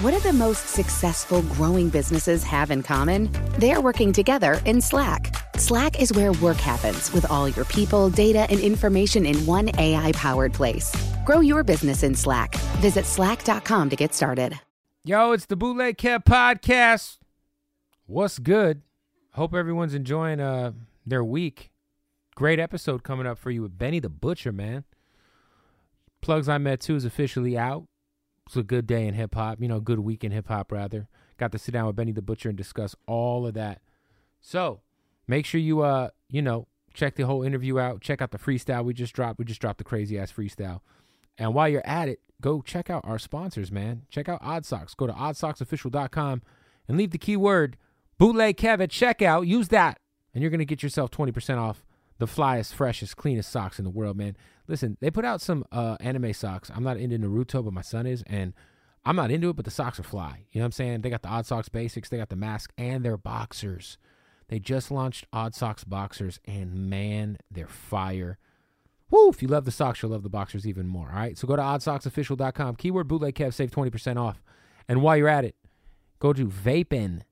What do the most successful growing businesses have in common? They're working together in Slack. Slack is where work happens with all your people, data, and information in one AI powered place. Grow your business in Slack. Visit slack.com to get started. Yo, it's the Bootleg Kev podcast. What's good? Hope everyone's enjoying uh their week. Great episode coming up for you with Benny the Butcher, man. Plugs I Met 2 is officially out. It's a good day in hip hop, you know, good week in hip hop, rather. Got to sit down with Benny the Butcher and discuss all of that. So make sure you, uh, you know, check the whole interview out. Check out the freestyle we just dropped. We just dropped the crazy ass freestyle. And while you're at it, go check out our sponsors, man. Check out Odd Socks. Go to oddsocksofficial.com and leave the keyword bootleg Kev at checkout. Use that, and you're going to get yourself 20% off the flyest, freshest, cleanest socks in the world, man. Listen, they put out some uh, anime socks. I'm not into Naruto, but my son is, and I'm not into it, but the socks are fly. You know what I'm saying? They got the Odd Socks basics, they got the mask, and their boxers. They just launched Odd Socks boxers, and man, they're fire. Woo! If you love the socks, you'll love the boxers even more. All right, so go to oddsocksofficial.com. Keyword bootleg Kev, save 20% off. And while you're at it, go to vapencbd.com.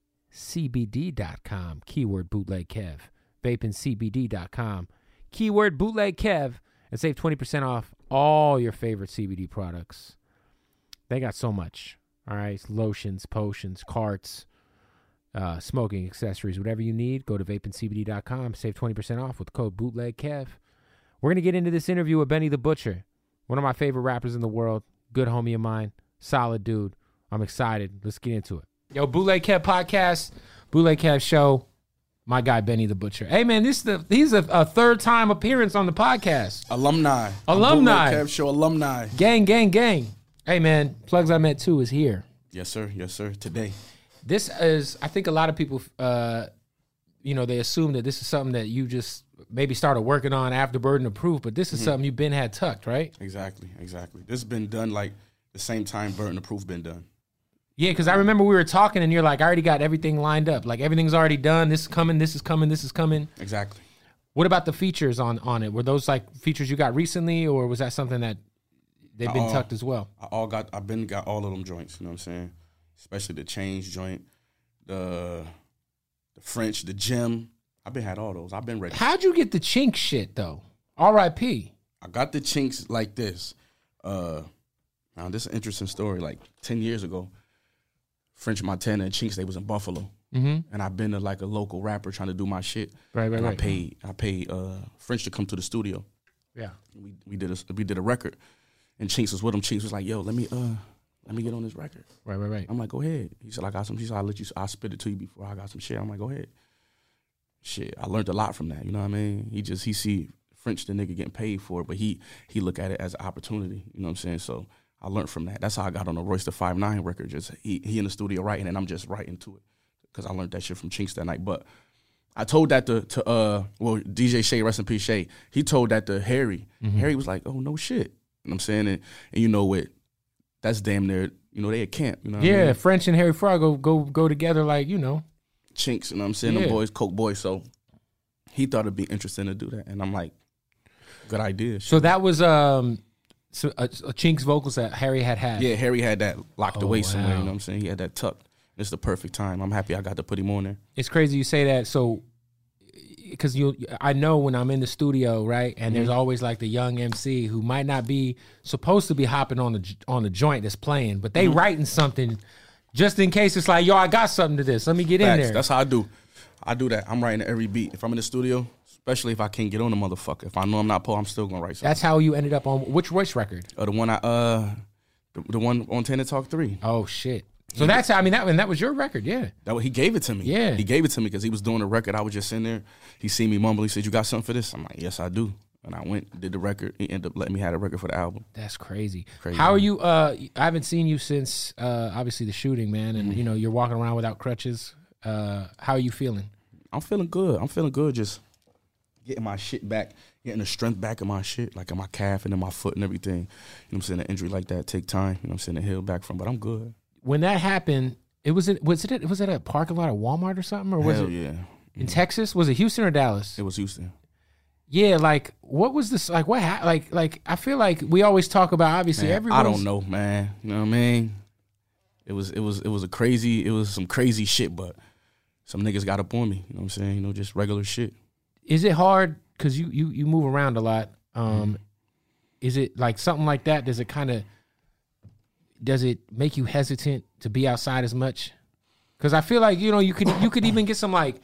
Keyword bootleg Kev. Vapencbd.com. Keyword bootleg Kev and save 20% off all your favorite CBD products. They got so much. All right, it's lotions, potions, carts, uh, smoking accessories, whatever you need. Go to vapeandcbd.com. Save 20% off with code bootleg Kev. We're going to get into this interview with Benny the Butcher, one of my favorite rappers in the world. Good homie of mine, solid dude. I'm excited. Let's get into it. Yo, Bootleg Kev podcast, Bootleg Kev show. My guy Benny the Butcher. Hey man, this is the he's a, a third time appearance on the podcast. Alumni. Alumni. Kev Show alumni. Gang, gang, gang. Hey man, Plugs I Met 2 is here. Yes, sir. Yes, sir. Today. This is, I think, a lot of people, uh, you know, they assume that this is something that you just maybe started working on after Burden of Proof, but this is something you've been had tucked, right? Exactly. Exactly. This has been done like the same time Burden of Proof been done. Yeah, because I remember we were talking and you're like, I already got everything lined up. Like everything's already done. This is coming. This is coming. This is coming. Exactly. What about the features on on it? Were those like features you got recently, or was that something that they've been Uh, tucked as well? I all got. I've been got all of them joints. You know what I'm saying? Especially the Chinx joint, the the French, the Jim. I've been had all those. I've been ready. How'd you get the Chinx shit though? R.I.P. I got the Chinx like this. Uh, now this is an interesting story. Like ten years ago, French Montana and Chinx they was in Buffalo, Mm-hmm. and I've been to like a local rapper trying to do my shit. Right, right, and I right. paid I paid uh, French to come to the studio. Yeah. We we did a we did a record, and Chinx was with him. Chinx was like, "Yo, let me uh let me get on this record." Right, right, right. I'm like, "Go ahead." He said, "I got some." He said, "I'll let you. I'll spit it to you before I got some shit." I'm like, "Go ahead." Shit, I learned a lot from that. You know what I mean? He just he see French the nigga getting paid for it, but he he look at it as an opportunity. You know what I'm saying? So I learned from that. That's how I got on the Royce the Five Nine record. Just he he in the studio writing, and I'm just writing to it because I learned that shit from Chinx that night. But I told that to to uh well DJ Shay, rest in peace Shay. He told that to Harry. Harry was like, oh no shit. You know what I'm saying? And, and you know what? That's damn near you know they at camp. You know what I Yeah, mean? French and Harry Fraud go go go together like you know. Chinx. You know what I'm saying? Yeah. The boys, Coke boys. So he thought it'd be interesting to do that, and I'm like, good idea. So that was um, so a, a Chinx's vocals that Harry had had. yeah, Harry had that locked Oh, away somewhere. You know what I'm saying? He had that tucked. It's the perfect time. I'm happy I got to put him on there. it's crazy you say that. So, because you, I know when I'm in the studio, right, and there's Mm-hmm. always like the young MC who might not be supposed to be hopping on the on the joint that's playing, but Mm-hmm. they writing something Just in case it's like, yo, I got something to this. Let me get in there. That's how I do. I do that. I'm writing every beat. If I'm in the studio, especially if I can't get on the motherfucker. If I know I'm not Poe, I'm still gonna write something. That's how you ended up on which Royce record? Uh, the one I uh, the, the one on Tana Talk Three. Oh shit. So that's how, I mean that and that was your record, yeah. That he gave it to me. Yeah. he gave it to me because he was doing the record. I was just in there. He see me mumble. He said, "You got something for this?" I'm like, "Yes, I do." And I went, did the record. He ended up letting me have the record for the album. That's crazy. Crazy. How are you? Uh, I haven't seen you since uh, obviously the shooting, man, and Mm-hmm. you know you're walking around without crutches. Uh, how are you feeling? I'm feeling good. I'm feeling good. Just getting my shit back, getting the strength back in my shit, like in my calf and in my foot and everything. You know what I'm saying? An injury like that take time. You know what I'm saying? To heal back from, but I'm good. When that happened, it was it was it was it a parking lot of Walmart or something, or was Hell it yeah. in Texas? Was it Houston or Dallas? It was Houston. Yeah, like what was this? Like what? Ha- like like I feel like we always talk about obviously everyone. I don't know, man. You know what I mean? It was it was it was a crazy it was some crazy shit, but some niggas got up on me. You know what I'm saying? You know, just regular shit. Is it hard because you you you move around a lot? Um, is it like something like that? Does it kind of does it make you hesitant to be outside as much? Because I feel like you know you could you could even get some like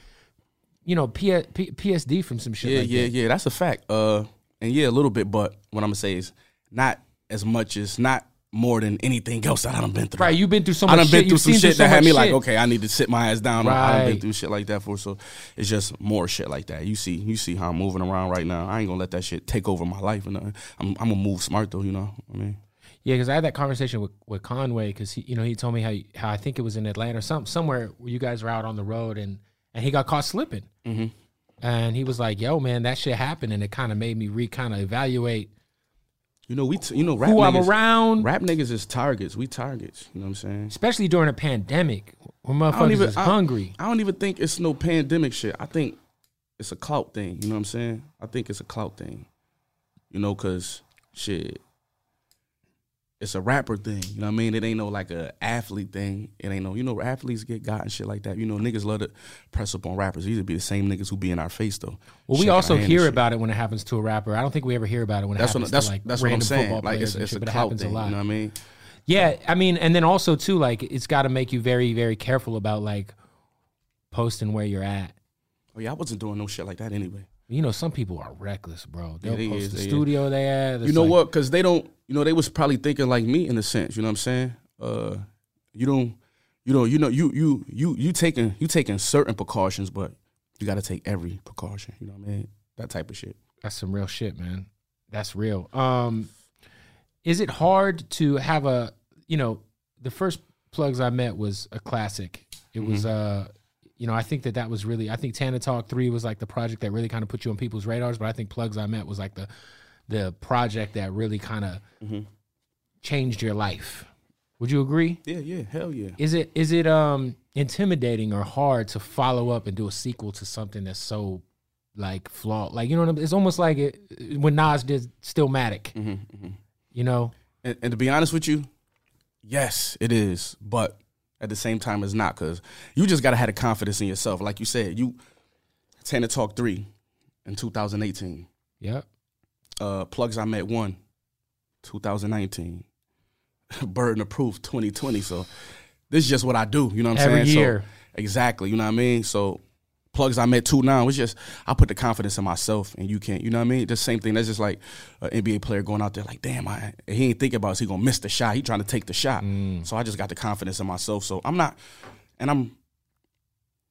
you know P- P- PSD from some shit. Yeah, like yeah, that. yeah. That's a fact. Uh, and yeah, a little bit, but what I'm gonna say is not as much as not more than anything else that I done been through. Right, you've been through so I much. done been through some shit so that had me like, okay, I need to sit my ass down. Right. I've been through shit like that for so it's just more shit like that. You see, you see how I'm moving around right now. I ain't gonna let that shit take over my life. And I'm, I'm gonna move smart though. You know, what I mean, Yeah, because I had that conversation with, with Conway because he, you know, he told me how how I think it was in Atlanta or some somewhere where you guys were out on the road and and he got caught slipping, Mm-hmm. and he was like, "Yo, man, that shit happened," and it kind of made me re kind of evaluate you know, we, t- you know, rap who I'm around, Rap niggas is targets. We targets. You know what I'm saying? especially during a pandemic when motherfuckers even is I- hungry. I don't even think it's no pandemic shit. I think it's a clout thing. You know what I'm saying? I think it's a clout thing. You know, cause shit, it's a rapper thing. You know what I mean? It ain't no like a athlete thing. It ain't no you know athletes get got and shit like that. You know niggas love to press up on rappers. These would be the same niggas who be in our face though. Well, we also hear about it when it happens to a rapper. I don't think we ever hear about it when it That's what happens that's to like that's what I'm random saying. football Like players it's it's shit, a but it happens thing. a lot. You know what I mean? Yeah, I mean, and then also too, like it's got to make you very, very careful about like posting where you're at. Oh yeah, I wasn't doing no shit like that anyway. You know, some people are reckless, bro. They'll they post is, the they is. studio they at. you know like- what? Because they don't. You know, they was probably thinking like me in a sense. You know what I'm saying? Uh, you don't. You know. You know. You you you you taking you taking certain precautions, but you got to take every precaution. You know what I mean? That type of shit. That's some real shit, man. That's real. Um, is it hard to have a, you know, the first plugs I met was a classic. It was, uh, you know, I think that that was really, I think Tana Talk 3 was like the project that really kind of put you on people's radars, but I think Plugs I Met was like the, the project that really kind of changed your life. Would you agree? Yeah. Yeah. Hell yeah. Is it is it um intimidating or hard to follow up and do a sequel to something that's so like flawed? Like you know what I mean? It's almost like it when Nas did Stillmatic. Mm-hmm, You know, And, and to be honest with you, yes, it is. But at the same time, it's not because you just gotta have the confidence in yourself. Like you said, you Tana Talk three in 2018. yep. uh, plugs I met one, 2019. Burden of proof 2020. So this is just what I do. You know what I'm Every saying? year. So, exactly. You know what I mean? So plugs I met two now. It's just I put the confidence in myself, and you can't. You know what I mean? The same thing. That's just like an NBA player going out there like, damn, I he ain't thinking about is he gonna miss the shot. He trying to take the shot. So I just got the confidence in myself. So I'm not, and I'm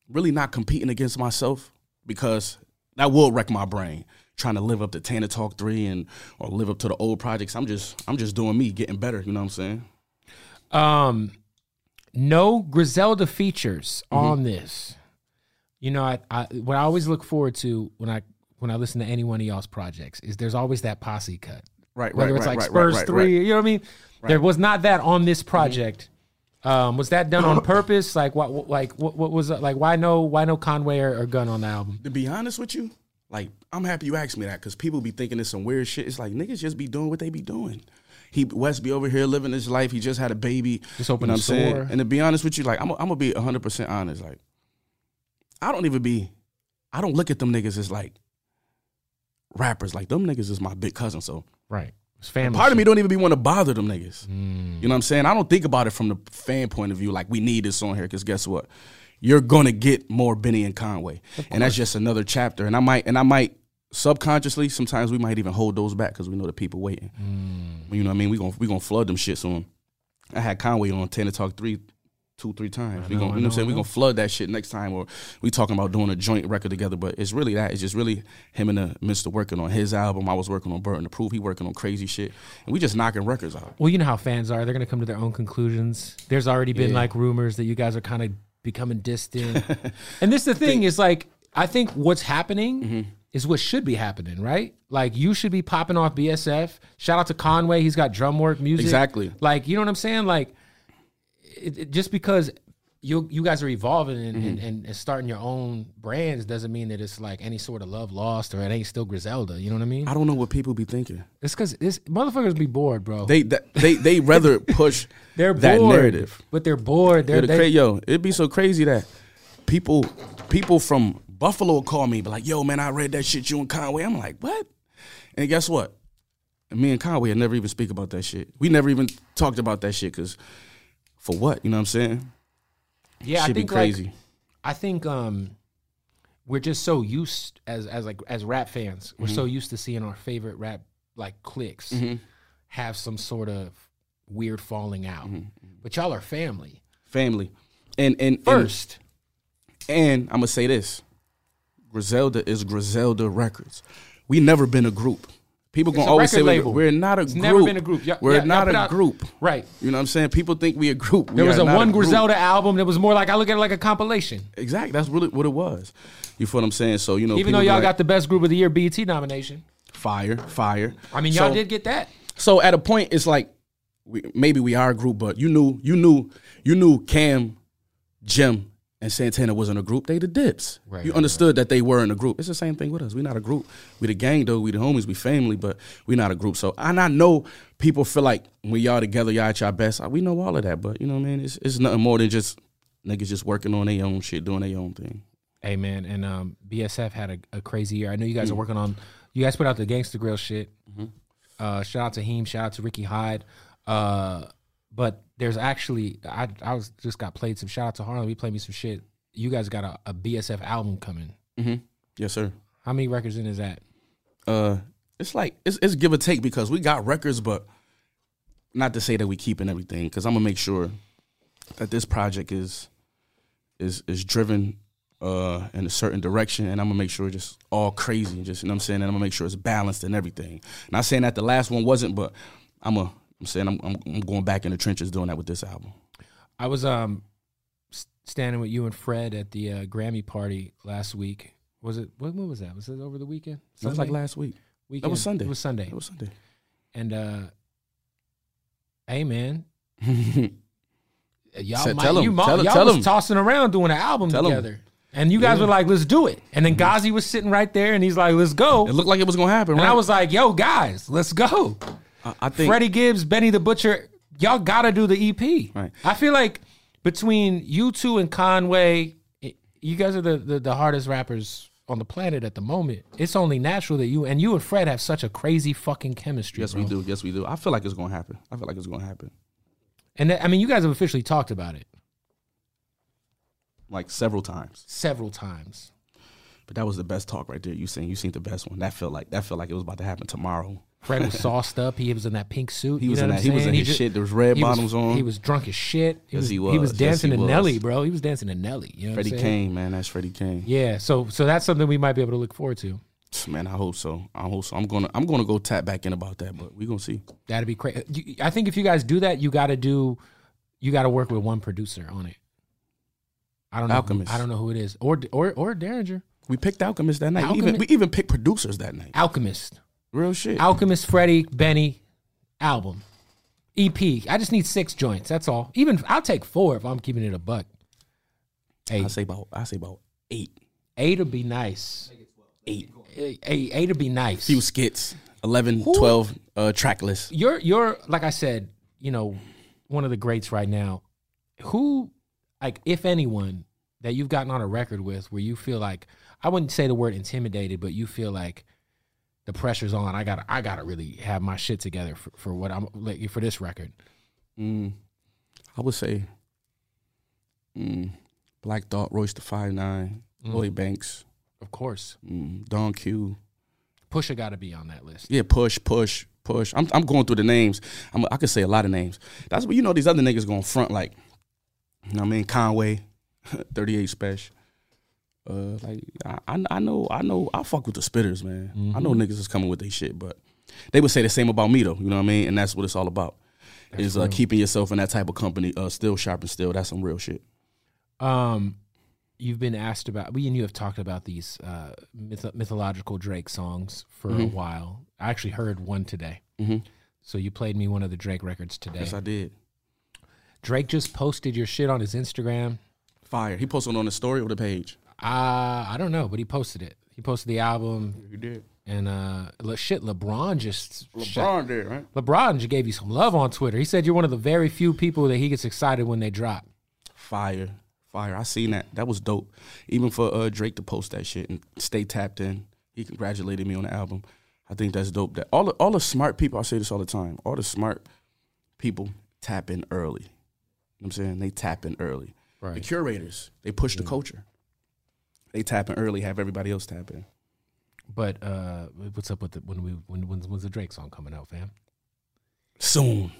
really not competing against myself because that will wreck my brain trying to live up to Tana Talk 3 and or live up to the old projects. I'm just I'm just doing me, getting better, you know what I'm saying? Um, no Griselda features Mm-hmm. on this. You know, I, I what I always look forward to when I when I listen to any one of y'all's projects is there's always that posse cut. Right, Whether right, it's right, like right, Spurs right, three, you know what I mean? There was not that on this project. Um, was that done on purpose? Like what? what- Like what? What was like? Why no? Why no Conway or, or Gun on the album? To be honest with you, like I'm happy you asked me that because people be thinking it's some weird shit. It's like niggas just be doing what they be doing. He West be over here living his life. He just had a baby. Just opened you know I'm saying? And to be honest with you, like I'm, I'm gonna be 100 percent honest. Like I don't even be. I don't look at them niggas as like rappers. Like them niggas is my big cousin. So Right. It's family. Part of me don't even be want to bother them niggas. Mm. You know what I'm saying? I don't think about it from the fan point of view. Like we need this on here because guess what? You're gonna get more Benny and Conway, and that's just another chapter. And I might and I might subconsciously sometimes we might even hold those back because we know the people waiting. Mm. You know what I mean? We gonna we gonna flood them shits on. I had Conway on Tana Talk three. Two, three times. We know, gonna, you know what I'm know, saying? We know. gonna flood that shit next time, or we talking about doing a joint record together. But it's really that. It's just really him and the Mister working on his album. I was working on Burden of Proof. He working on crazy shit, and we just knocking records out. Well, you know how fans are. They're going to come to their own conclusions. There's already been Yeah. like rumors that you guys are kind of becoming distant. and this the thing is like I think what's happening Mm-hmm. is what should be happening, right? Like you should be popping off BSF. Shout out to Conway, he's got Drumwork music. Exactly. Like, you know what I'm saying? Like it, it- just because you you guys are evolving and, Mm-hmm. and, and, starting your own brands doesn't mean that it's like any sort of love lost or it ain't still Griselda. You know what I mean? I don't know what people be thinking. It's because this motherfuckers be bored, bro. They that, they they rather push They're that bored, narrative. but they're bored. They're Yo, the they, yo, it'd be so crazy that people people from Buffalo call me, be like, "Yo, man, I read that shit you and Conway." I'm like, "What?" And guess what? Me and Conway had never even speak about that shit. We never even talked about that shit because for what? You know what I'm saying? yeah, I Shit be think crazy. Like, I think um, we're just so used as as like as rap fans, we're Mm-hmm. so used to seeing our favorite rap like cliques have some sort of weird falling out. Mm-hmm. But y'all are family Family, and and and- first. And I'm gonna say this: Griselda is Griselda Records. We never been a group. People gonna always say we're, label. we're not a It's group. never been a group. Y'all- we're yeah, not put a group. right. You know what I'm saying? People think we a group. We There was a one group. Griselda album that was more like I look at it like a compilation. Exactly. That's really what it was. You feel what I'm saying? So you know, Even though y'all like, got the best group of the year BET nomination. fire, fire. I mean, y'all So- did get that. So at a point, it's like we, maybe we are a group, but you knew, you knew, you knew Cam, Jim, and Santana wasn't a group. They the dips. Right, you right, understood that they were in a group. It's the same thing with us. We're not a group. We the gang though. We the homies. We family, but we not a group. So and I know people feel like when y'all together, y'all at y'all best. We know all of that, but you know what I mean. It's it's nothing more than just niggas just working on their own shit, doing their own thing. Hey man, and um, BSF had a, a crazy year. I know you Mm. guys are working on. You guys put out the Gangsta Grill shit. Mm-hmm. Uh, shout out to Heem. Shout out to Ricky Hyde. Uh, but there's actually I I was just got played some. Shout out to Harlem. We played me some shit. You guys got a, a BSF album coming. Mm-hmm. Yes, sir. How many records in is that? uh it's like it's, it's give or take because we got records but not to say that we keeping everything because i'm gonna make sure that this project is is is driven uh in a certain direction and i'm gonna make sure it's just all crazy and just you know what i'm saying and i'm gonna make sure it's balanced and everything not saying that the last one wasn't but i'm a i'm saying i'm, I'm, I'm going back in the trenches doing that with this album I was um standing with you and Fred at the uh, Grammy party last week. Was it what, when was that? Was it over the weekend? that was like last week weekend. was Sunday. It was Sunday. that was sunday And uh hey man, y'all might, tell you, tell y'all tell was 'em. tossing around doing an album Tell together. And you guys Yeah. were like, let's do it. And then Ghazi was sitting right there and he's like, let's go. it looked like it was gonna happen and right I was like, yo, guys, let's go. I, I think Freddie Gibbs, Benny the Butcher, y'all gotta do the EP. Right. I feel like between you two and Conway, you guys are the, the, the hardest rappers on the planet at the moment. It's only natural that you and you and Fred have such a crazy fucking chemistry. yes bro. we do yes we do i feel like it's gonna happen i feel like it's gonna happen And that, I mean, you guys have officially talked about it like several times several times. But that was the best talk right there. You seen you seen the best one. That felt like that felt like it was about to happen tomorrow. Fred was sauced up. He was in that pink suit. He was in that. He was in his shit. There was red he was- bottoms on. He was drunk as shit. He Yes, was, he He was was. dancing Yes, to he Nelly, bro. He was dancing to Nelly. You know Freddie Kane, man. That's Freddie Kane. Yeah. So so that's something we might be able to look forward to. Man, I hope so. I hope so. I'm gonna I'm gonna go tap back in about that, but we are gonna see. That'd be crazy. I think if you guys do that, you got to do, you got to work with one producer on it. I don't know. Alchemist. Who, I don't know who it is, or or or Derringer. We picked Alchemist that night. We even we even picked producers that night. Alchemist, Real shit. Alchemist, Freddie, Benny, album, EP. I just need six joints. That's all. Even I'll take four if I'm keeping it a buck. Hey, I say about I say about eight. eight would be nice. Eight. Eight, eight, eight would be nice. Few skits. 11, 12 uh, track list. you're you're like I said, you know, one of the greats right now. Who, like, if anyone that you've gotten on a record with, where you feel like I wouldn't say the word intimidated, but you feel like the pressure's on. I gotta I gotta really have my shit together for, for what I'm like for this record. Mm, I would say mm, Black Thought, Royce the Five Nine, Mm. Lloyd Banks, Of course, mm, Don Q. Pusha got to be on that list. Yeah, push, push, push. I'm I'm going through the names. I'm, I could say a lot of names. That's what you know. These other niggas going front like, you know what I mean? Conway, 38 Spesh. Uh, like I, I know I know I fuck with the spitters, man. I know niggas is coming with their shit, but they would say the same about me though. You know what I mean? And that's what it's all about. is uh, keeping yourself in that type of company, uh, still sharp and still. That's some real shit. Um, you've been asked about. We and you have talked about these uh, myth- mythological Drake songs for a while. I actually heard one today. Mhm. So you played me one of the Drake records today. Yes, I did. Drake just posted your shit on his Instagram. Fire. He posted on the story or the page. Uh, I don't know, but he posted it. He posted the album, You did. and uh, le- shit, LeBron just LeBron did, right? LeBron just gave you some love on Twitter. He said you're one of the very few people that he gets excited when they drop. Fire. Fire. I seen that. That was dope. Even for uh, Drake to post that shit and stay tapped in. He congratulated me on the album. I think that's dope. That all the all the smart people, I say this all the time. All the smart people tap in early. You know what I'm saying? They tap in early. The curators, they push the culture. They tap in early, have everybody else tap in. But uh, what's up with the, when we when when's, when's the Drake song coming out, fam? Soon.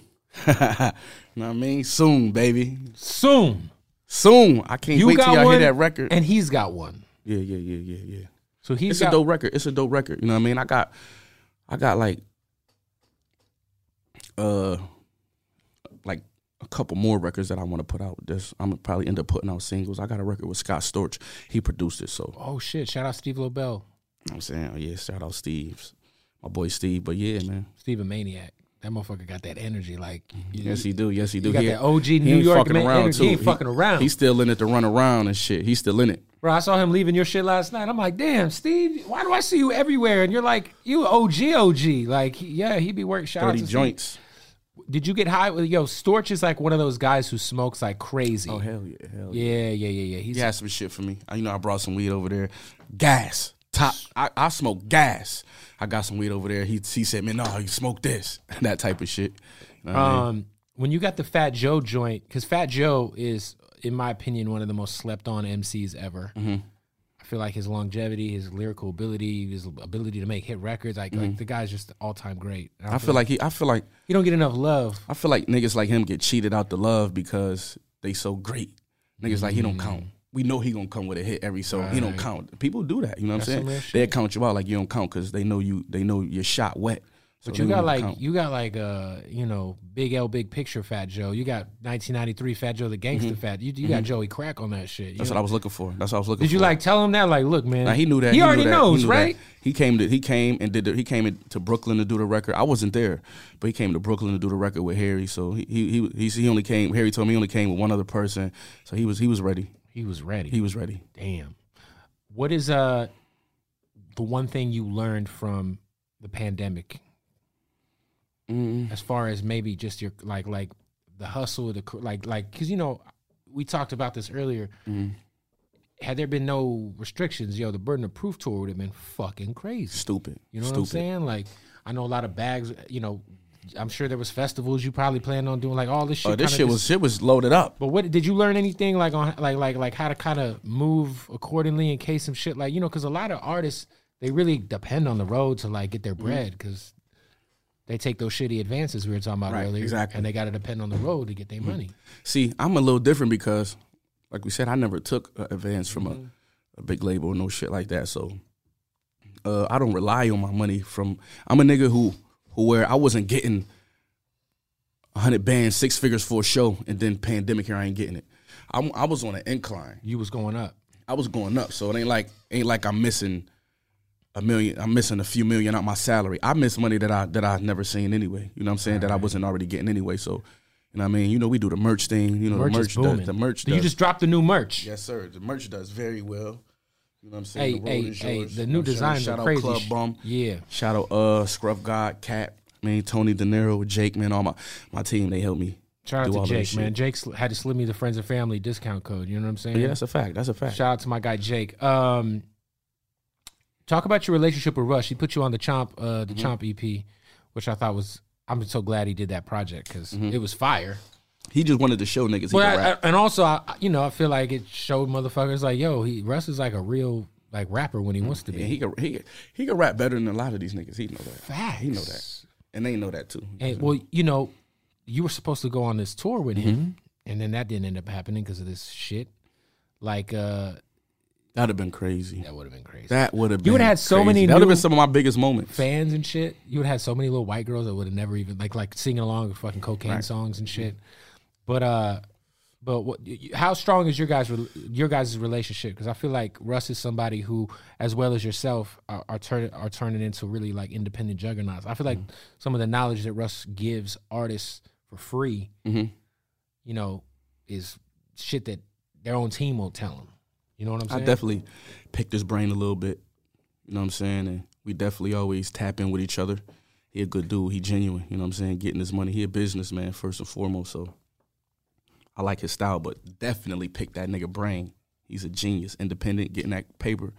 you know what I mean? Soon, baby. Soon. Soon. I can't You wait till got y'all one, hear that record. and he's got one. yeah, yeah, yeah, yeah, yeah. So he's it's got a dope record. It's a dope record. You know what I mean? I got, I got like, uh, like a couple more records that I want to put out. This I'm gonna probably end up putting out singles. I got a record with Scott Storch. He produced it, so Oh shit! Shout out Steve Lobel, you know what I'm saying, oh, yeah, shout out Steve's, my boy Steve. But yeah, man, Steve a maniac. That motherfucker got that energy. Like you, yes he do, yes he do. you got He- that OG New York fucking man around energy. too. He ain't fucking around. He's still in it to run around and shit. He's still in it. Bro, I saw him leaving your shit last night. I'm like, damn, Steve, why do I see you everywhere? And you're like, you OG OG. Like, yeah, he be working. Shout out Thirty to Steve. Did you get high with yo? Storch is like one of those guys who smokes like crazy. Oh hell yeah, hell yeah. yeah, yeah, yeah, yeah. He's He had some shit for me. I- You know, I brought some weed over there. Gas. Top. I, I smoke gas. I got some weed over there. He he said, man, no, you smoke this. that type of shit. You know what I mean? um when you got the Fat Joe joint, because Fat Joe is, in my opinion, one of the most slept on MCs ever. Mm-hmm. I feel like his longevity, his lyrical ability, his ability to make hit records, like, like the guy's just all time great. Mm-hmm. I feel like he. I feel like. he don't get enough love. I feel like niggas like him get cheated out the love because they so great. Niggas like he don't count. We know he gonna come with a hit every so he don't. Count. People do that. You know what That's I'm saying? They count you out like you don't count because they know you. They know your shot wet. So But you got like count. you got like uh you know Big L Big Picture Fat Joe. You got 1993 Fat Joe the Gangster Fat. You you got Joey Crack on that shit. Mm-hmm. That's You what I was looking for. That's what I was looking for. Did for. you like tell him that? Like, look, man. Nah, he knew that. He, knew already that. knows, that. right? He came to he came and did the, he came to Brooklyn to do the record. I wasn't there, but he came to Brooklyn to do the record with Harry. So he he he, he only came. Harry told me he only came with one other person. So he was he was ready. He was ready. He was ready. Damn. What is uh the one thing you learned from the pandemic Mm, as far as maybe just your like like the hustle the like like because you know we talked about this earlier mm. had there been no restrictions yo the burden of proof tour would have been fucking crazy Stupid. you know what i'm saying like i know a lot of bags you know i'm sure there was festivals you probably planned on doing like all this shit Oh, this shit just- was shit was loaded up. but what did you learn anything like on like like like how to kind of move accordingly in case some shit like you know because a lot of artists they really depend on the road to like get their Mm-hmm. bread because they take those shitty advances we were talking about Right, earlier exactly. and they got to depend on the road to get their money. See, I'm a little different because, like we said, I never took an advance from Mm-hmm. a, a big label, or no shit like that. So, uh, I don't rely on my money from. I'm a nigga who who where I wasn't getting hundred bands, six figures for a show, and then pandemic here, I ain't getting it. I'm, I was on an incline. You was going up. I was going up, so it ain't like ain't like I'm missing a million. I'm missing a few million out my salary. I miss money that I that I've never seen anyway. You know what I'm saying? That I wasn't already getting anyway. So, you know what I mean? You know, we do the merch thing. You know, Merch the merch does. The merch. You just dropped the new merch. yes, sir. The merch does very well. You know what I'm Hey, saying? the hey, is hey! yours. The new designs Shout are out crazy. Club Bum. Yeah, Shout out uh Scruff God, Cat, man, Tony De Niro, Jake, man, all my my team. They helped me. shout out to Jake, man. Jake had to slip me the friends and family discount code. You know what I'm saying? Yeah, that's a fact. That's a fact. Shout out to my guy Jake. Um, talk about your relationship with Russ. He put you on the Chomp, uh, the Chomp EP, which I thought was. I'm so glad he did that project because it was fire. He just wanted to show niggas he But I, rap. I- and also, I, you know, I feel like it showed motherfuckers like, yo, he Russ is like a real like rapper when he wants to be. Yeah, he could he he could rap better than a lot of these niggas. He know that. Facts. He know that, and they know that too. And, well, you know, you were supposed to go on this tour with Mm-hmm. him, and then that didn't end up happening because of this shit. Like, uh, That'd have been crazy. that would have been crazy. That would have. You would have had so crazy. many That would have been some of my biggest moments. Fans and shit. You would have had so many little white girls that would have never even like like singing along with fucking cocaine Right. songs and shit. But uh, but what? y- y- How strong is your guys' your guys' relationship? Because I feel like Russ is somebody who, as well as yourself, are, are turning are turning into really like independent juggernauts. I feel like Mm-hmm. some of the knowledge that Russ gives artists for free, Mhm. you know, is shit that their own team won't tell them. You know what I'm saying? I definitely picked his brain a little bit. You know what I'm saying? And we definitely always tap in with each other. He a good dude. He genuine. You know what I'm saying? Getting his money. He a businessman first and foremost. So I like his style, but definitely pick that nigga brain. He's a genius, independent, getting that paper.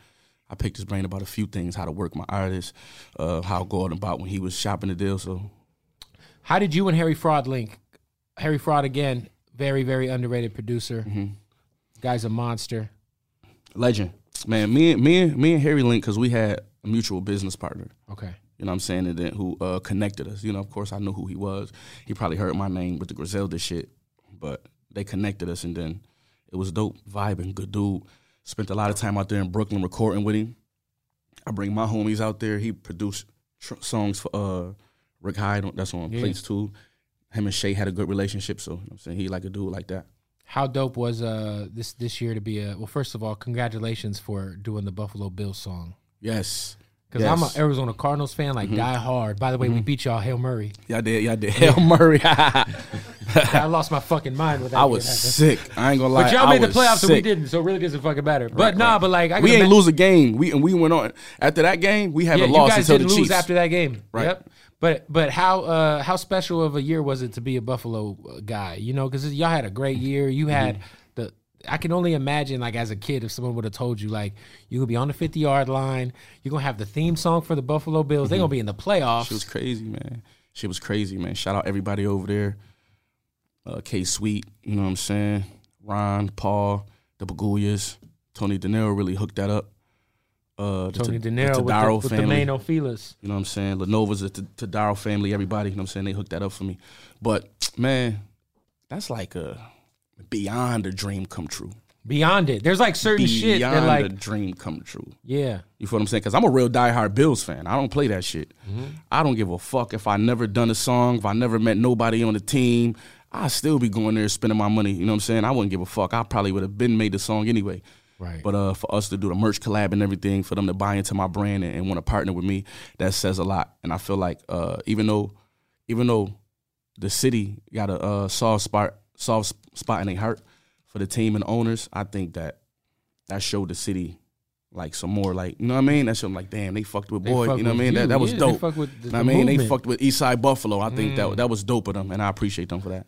I picked his brain about a few things: how to work my artist, uh, how to go on about when he was shopping the deal. So How did you and Harry Fraud link? Harry Fraud again, very very underrated producer. Mm-hmm. Guy's a monster. Legend, man. Me and me and me and Harry Link, because we had a mutual business partner. Okay. You know what I'm saying? And then who uh, connected us. You know, of course, I knew who he was. He probably heard my name with the Griselda shit, but they connected us, and then it was dope, vibing, good dude. Spent a lot of time out there in Brooklyn recording with him. I bring my homies out there. He produced tr- songs for uh, Rick Hyde. That's on Yeah. plates too. Him and Shay had a good relationship, so you know what I'm saying he like a dude like that. How dope was uh this this year to be a well? First of all, congratulations for doing the Buffalo Bills song. Yes, Because I'm an Arizona Cardinals fan, Mm-hmm. like die hard. By the way, we beat y'all, Hail Murray. y'all did, y'all did. Hail Murray. I lost my fucking mind with that. I was sick. I ain't gonna lie. But y'all I made the playoffs, and we didn't. So it really doesn't fucking matter. But Right, nah, right. but like I we ain't ima- lose a game. We and we went on after that game. We Yeah, haven't you lost guys until didn't the lose Chiefs. after that game. Right. Yep. But but how uh how special of a year was it to be a Buffalo uh, guy? You know, because y'all had a great year. You had Mm-hmm. the. I can only imagine, like as a kid, if someone would have told you, like you gonna be on the fifty yard line, you're gonna have the theme song for the Buffalo Bills. They're gonna be in the playoffs. She was crazy, man. She was crazy, man. Shout out everybody over there. Uh, K Sweet, you know what I'm saying? Ron, Paul, the Pegulas, Tony De Niro really hooked that up. Uh, Tony T- De Niro the with, the, Tadaro with the family. main Ophelas. You know what I'm saying? Lenova's the Tadaro family, everybody, you know what I'm saying? They hooked that up for me. But man, that's like a beyond a dream come true. Beyond it, there's like certain shit Beyond that a like dream come true. yeah. You feel what I'm saying? Because I'm a real diehard Bills fan. I don't play that shit. Mm-hmm. I don't give a fuck if I never done a song, if I never met nobody on the team. I still be going there spending my money. You know what I'm saying? I wouldn't give a fuck. I probably would have been made the song anyway. Right. But uh, for us to do the merch collab and everything, for them to buy into my brand and, and want to partner with me, that says a lot. And I feel like uh, even though, even though the city got a uh, soft spot, soft spot in their heart for the team and owners, I think that that showed the city like some more like you know what I mean. That showed them like damn they fucked with boy. You know what I mean? you. That that was Yeah, dope. the- You know the I mean? They movement. Mm. fucked with Eastside Buffalo. I think that that was dope of them, and I appreciate them for that.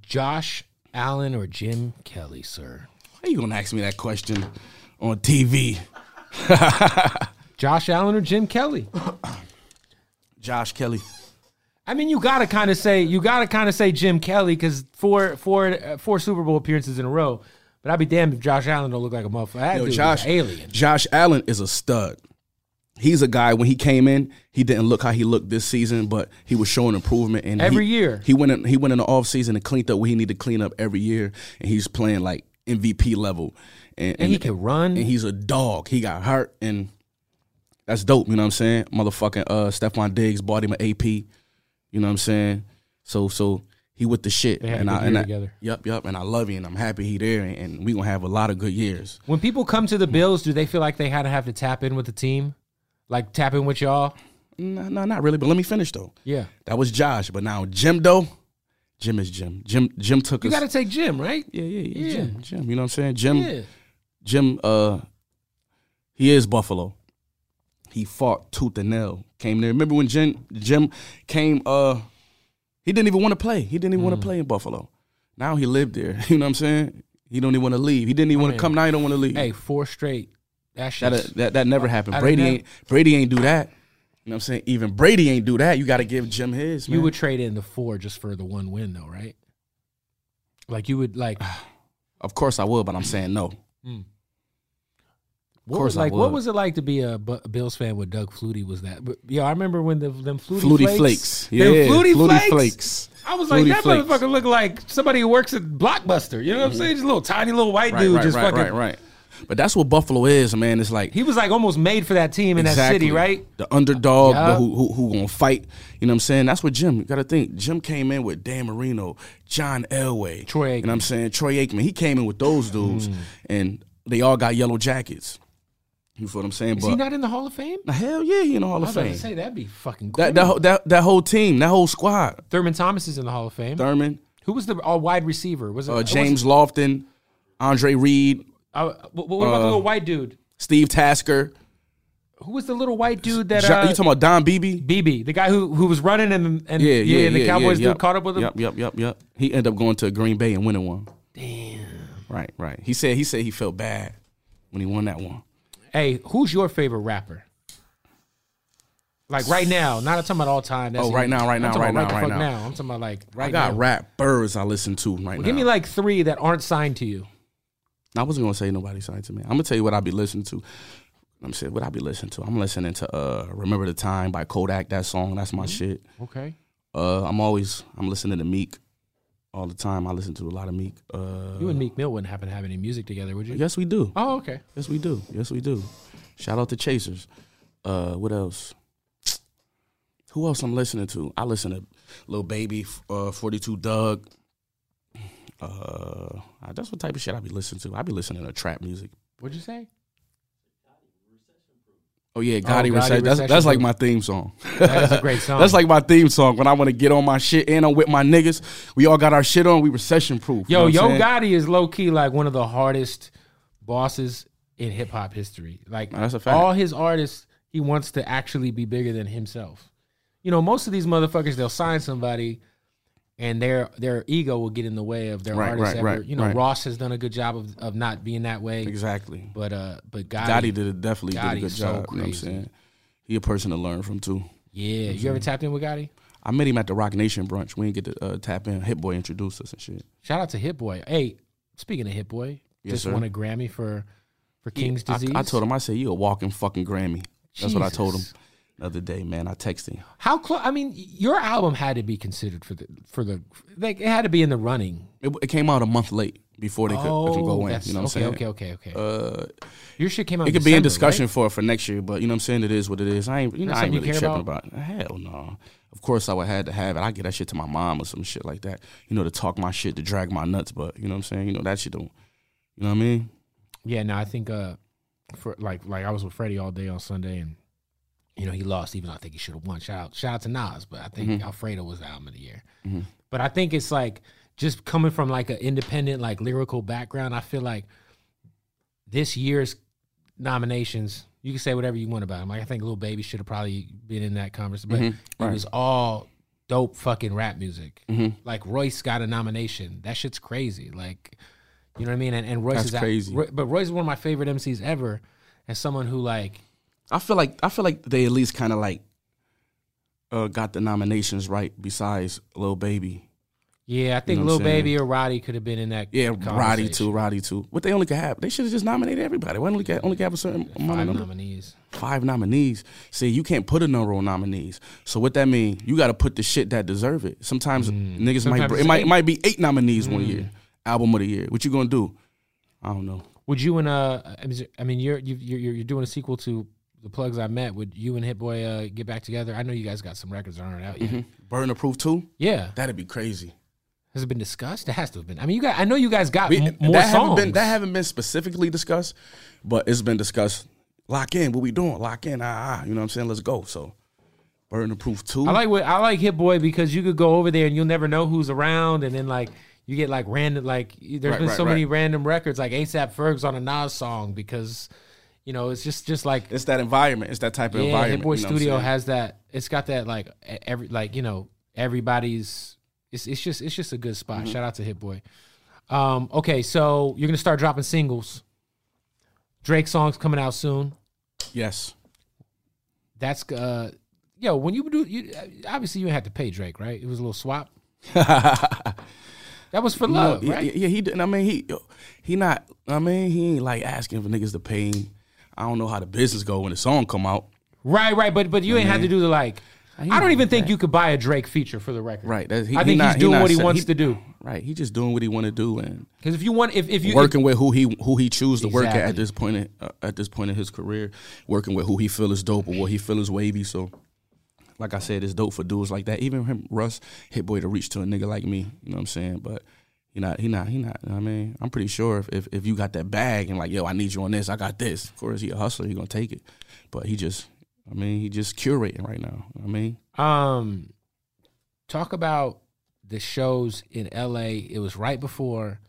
Josh Allen or Jim Kelly, sir? How you gonna ask me that question on TV? Josh Allen or Jim Kelly? Josh Kelly. I mean, you gotta kind of say you gotta kind of say Jim Kelly because four four uh, four Super Bowl appearances in a row. But I'd be damned if Josh Allen don't look like a motherfucker. That Yo, dude Josh alien. Josh Allen is a stud. He's a guy when he came in, he didn't look how he looked this season, but he was showing improvement. And Every he- year. he went in, he went in the off season and cleaned up what he needed to clean up every year, and he's playing like MVP level. And, And he can run. And he's a dog. He got hurt, and that's dope. You know what I'm saying? Motherfucking uh, Stefon Diggs bought him an AP. You know what I'm saying? So so he with the shit. And I, and I, together. Yep, yep. And I love him, and I'm happy he there, and, and we gonna have a lot of good years. When people come to the Bills, do they feel like they had to have to tap in with the team, like tap in with y'all? No, no, not really. But let me finish though. Yeah, That was Josh, but now Jim though, Jim is Jim. Jim Jim took you us. You got to take Jim, right? yeah, yeah, yeah, Yeah. Jim, Jim. You know what I'm saying? Jim, Yeah. Jim. Uh, he is Buffalo. He fought tooth and nail. Came there. Remember when Jim Jim came? Uh, he didn't even want to play. He didn't even Mm. want to play in Buffalo. Now he lived there. You know what I'm saying? He don't even want to leave. He didn't even want to come. Now he don't want to leave. Hey, four straight That shit. That that that never happened. I Brady ain't Brady ain't do that. You know what I'm saying? Even Brady ain't do that. You got to give Jim his. Man. You would trade in the four just for the one win, though, right? Like you would like. of course I would, but I'm saying no. Hmm. What course was, I like what was it like to be a, Bills fan with Doug Flutie? Was that? But, yeah, I remember when the them Flutie, Flutie flakes. flakes. Yeah, Flutie, Flutie flakes. flakes. I was like, that flakes. motherfucker looked like somebody who works at Blockbuster. You know what I'm mm-hmm. saying? Just a little tiny little white Right, dude, right, just right, fucking. right, right. But that's what Buffalo is, man. It's like He was like almost made for that team in that city, right? The underdog, the who, who who gonna fight. You know what I'm saying? That's what Jim. You got to think. Jim came in with Dan Marino, John Elway, Troy You know what I'm saying? Troy Aikman. He came in with those dudes, Mm. and they all got yellow jackets. You feel what I'm saying? Is but he not in the Hall of Fame? Hell yeah, he in the Hall I of was Fame. say that'd be fucking cool. that that, whole- that that whole team, that whole squad. Thurman Thomas is in the Hall of Fame. Thurman, Who was the uh, wide receiver? Was it uh, it James Lofton, Andre Reed, Uh, what, what about the little white dude? Steve Tasker. Who was the little white dude that? Uh, you talking about Don Beebe? BB, the guy who who was running and and Yeah, yeah, and the yeah, Cowboys yeah, dude yep. caught up with him. Yep, yep, yep, yep. He ended up going to Green Bay and winning one. Damn. Right, right. He said he said he felt bad when he won that one. Hey, who's your favorite rapper? Like right now, not I'm talking about all time. That's Oh, right now, right now, right now, the right fuck now. I'm talking about like right now. I got now. rap birds I listen to right now. Give me like three that aren't signed to you. I wasn't gonna say nobody signed to me. I'm gonna tell you what I be listening to. I'm saying what I be listening to. I'm listening to uh Remember the Time by Kodak. That song, that's my shit. Okay. Uh I'm always I'm listening to Meek all the time. I listen to a lot of Meek. Uh You and Meek Mill wouldn't happen to have any music together, would you? Yes we do. Oh, okay. Yes we do. Yes we do. Shout out to Chasers. Uh what else? Who else I'm listening to? I listen to Lil Baby, uh 42 Dugg. Uh that's what type of shit I be listening to. I be listening to trap music. What'd you say? Oh yeah, Oh, Gotti, Gotti Recession. That's that's like my theme song. That is a great song. That's like my theme song when I want to get on my shit and I'm with my niggas. We all got our shit on. We recession proof. Yo, you know Yo what I'm saying? Gotti is low key like one of the hardest bosses in hip hop history. Like That's a fact. all his artists, he wants to actually be bigger than himself. You know, most of these motherfuckers, they'll sign somebody, and their their ego will get in the way of their Right, artist. right, ever. right, you know, right. Ross has done a good job of, of not being that way. Exactly. But uh, but Gotti, Gotti did it definitely did a good so job. You know what I'm saying? He a person to learn from too. yeah. You ever tapped in with Gotti? I met him at the Roc Nation brunch. We didn't get to uh, tap in. Hit Boy introduced us and shit. Shout out to Hit Boy. Hey, speaking of Hit Boy, Yes, just sir. won a Grammy for for King's I, Disease. I told him, I said, you a walking fucking Grammy. That's what I told him Jesus. Other day, man. I texted him. How close? I mean, your album had to be considered for the for the like it had to be in the running. It, it came out a month late before they could, could go in. Oh, You know what okay, I'm saying? okay, okay, okay. Uh, your shit came out. it could be in discussion right? for for next year, but you know what I'm saying. It is what it is. I ain't you know I ain't really tripping about? about. Hell no. Of course I would have to have it. I get that shit to my mom or some shit like that. You know to talk my shit to drag my nuts, but you know what I'm saying. You know that shit don't. You know what I mean? Yeah, no, I think uh, for like like I was with Freddie all day on Sunday, and you know he lost, even though I think he should have won. Shout out, shout out to Nas, but I think Mm-hmm. Alfredo was the album of the year. But I think it's like just coming from like an independent, like lyrical background. I feel like this year's nominations, you can say whatever you want about him. Like I think Lil Baby should have probably been in that conversation, but it Mm-hmm. Right. was all dope fucking rap music. Mm-hmm. Like Royce got a nomination. That shit's crazy. Like, you know what I mean? And, and Royce That's is crazy. But Royce is one of my favorite MCs ever, and someone who like, I feel like I feel like they at least kind of like uh, got the nominations right. Besides Lil Baby, yeah, I think know Lil Baby or Roddy could have been in that. yeah, Roddy too, Roddy too. What they only could have, they should have just nominated everybody. Why only got only have a certain amount Five of nominees. five nominees. See, you can't put a number on nominees. So what that mean? You got to put the shit that deserve it. Sometimes niggas might Mm. Sometimes br- it's it might eight. Mm. it might be eight nominees one year. Album of the year. What you gonna do? I don't know. Would you and uh, I mean, I mean, you're you- you're you're doing a sequel to the plugs I met. Would you and Hit Boy uh, get back together? I know you guys got some records that aren't out yet. Burn Proof too. Yeah, That'd be crazy. has it been discussed? It has to have been. I mean, you got. I know you guys got We- m- more that songs. haven't been that haven't been specifically discussed, but it's been discussed. Lock in. What we doing? Lock in. Ah, ah. You know what I'm saying? Let's go. So, Burn Proof two. I like what I like Hit Boy because you could go over there and you'll never know who's around, and then like you get like random like there's Right, been right, so many random records like ASAP Ferg's on a Nas song because you know it's just just like It's that environment. It's that type of yeah, environment. Hit Boy you know Studio has that. It's got that like every like you know everybody's. It's it's just it's just a good spot. Mm-hmm. Shout out to Hit Boy. Um, okay, so you're gonna start dropping singles. Drake songs coming out soon. Yes. That's uh, yo. When you do, you obviously you didn't have to pay Drake, right? It was a little swap. That was for love, yeah, right? yeah, yeah, he. did- I mean, he he not. I mean, he ain't like asking for niggas to pay him. I don't know how the business go when the song come out. Right, right. But but you ain't had to do the like. I don't even think you could buy a Drake feature for the record. Right. That's, he, I think not- he's doing not what he wants to do. Right. He just doing what he want to do and Because if you want, if if you working with who he who he choose to work at Exactly. at this point in, uh, at this point in his career, working with who he feel is dope or what he feel is wavy. So, like I said, it's dope for dudes like that. Even him, Russ, hit boy to reach to a nigga like me. You know what I'm saying? But he not he not he not. I mean, I'm pretty sure if, if if you got that bag and like yo, I need you on this, I got this. Of course, he a hustler. He gonna take it. But he just, I mean, he just curating right now. I mean, Um, talk about the shows in L.A. It was right before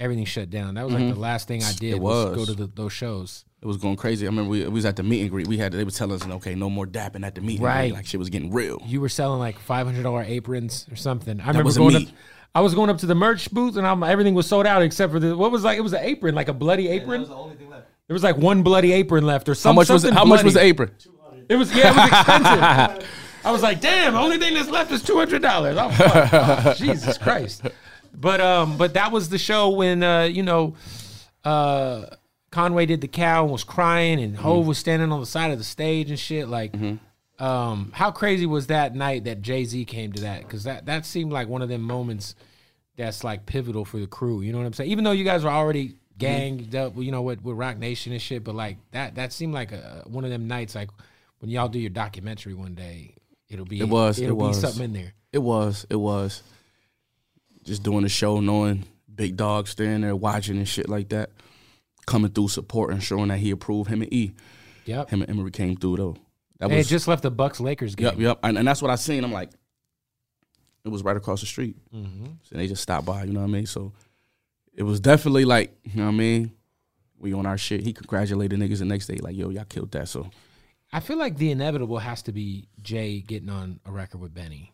everything shut down. That was like the last thing I did Mm-hmm. It was. was. go to the, those shows. It was going crazy. I remember we, we was at the meet and greet. We had they were telling us, okay, no more dapping at the meet and Right. greet. Like shit was getting real. You were selling like five hundred dollar aprons or something. I remember wasn't going me. up. I was going up to the merch booth and I'm, everything was sold out except for the what was like it was an apron like a bloody apron. Yeah, was the There was like one bloody apron left or something. How something. much was it? How much was the apron? It was yeah, it was expensive. I was like, damn, only thing that's left is two hundred dollars. Oh. Oh, Jesus Christ. But um, but that was the show when uh, you know, uh, Conway did the cow and was crying, and Hove mm-hmm. was standing on the side of the stage and shit. Like, mm-hmm. um, how crazy was that night that Jay Z came to that? Because that that seemed like one of them moments that's like pivotal for the crew. You know what I'm saying? Even though you guys were already mm-hmm. ganged up, you know, with, with Roc Nation and shit, but like that that seemed like a, one of them nights like when y'all do your documentary one day, it'll be It was, it'll it was. be something in there. It was. It was. Just doing the show, knowing Big dogs standing there watching and shit like that, coming through, supporting, showing that he approved. Him and E, Yep. him and Emory came through though. That They had was just left the Bucks Lakers game. yep, yep. And, and that's what I seen. I'm like, it was right across the street. Mm-hmm. So they just stopped by. You know what I mean? So it was definitely like, you know what I mean? We on our shit. He congratulated niggas the next day, like, yo, y'all killed that. So I feel like the inevitable has to be Jay getting on a record with Benny.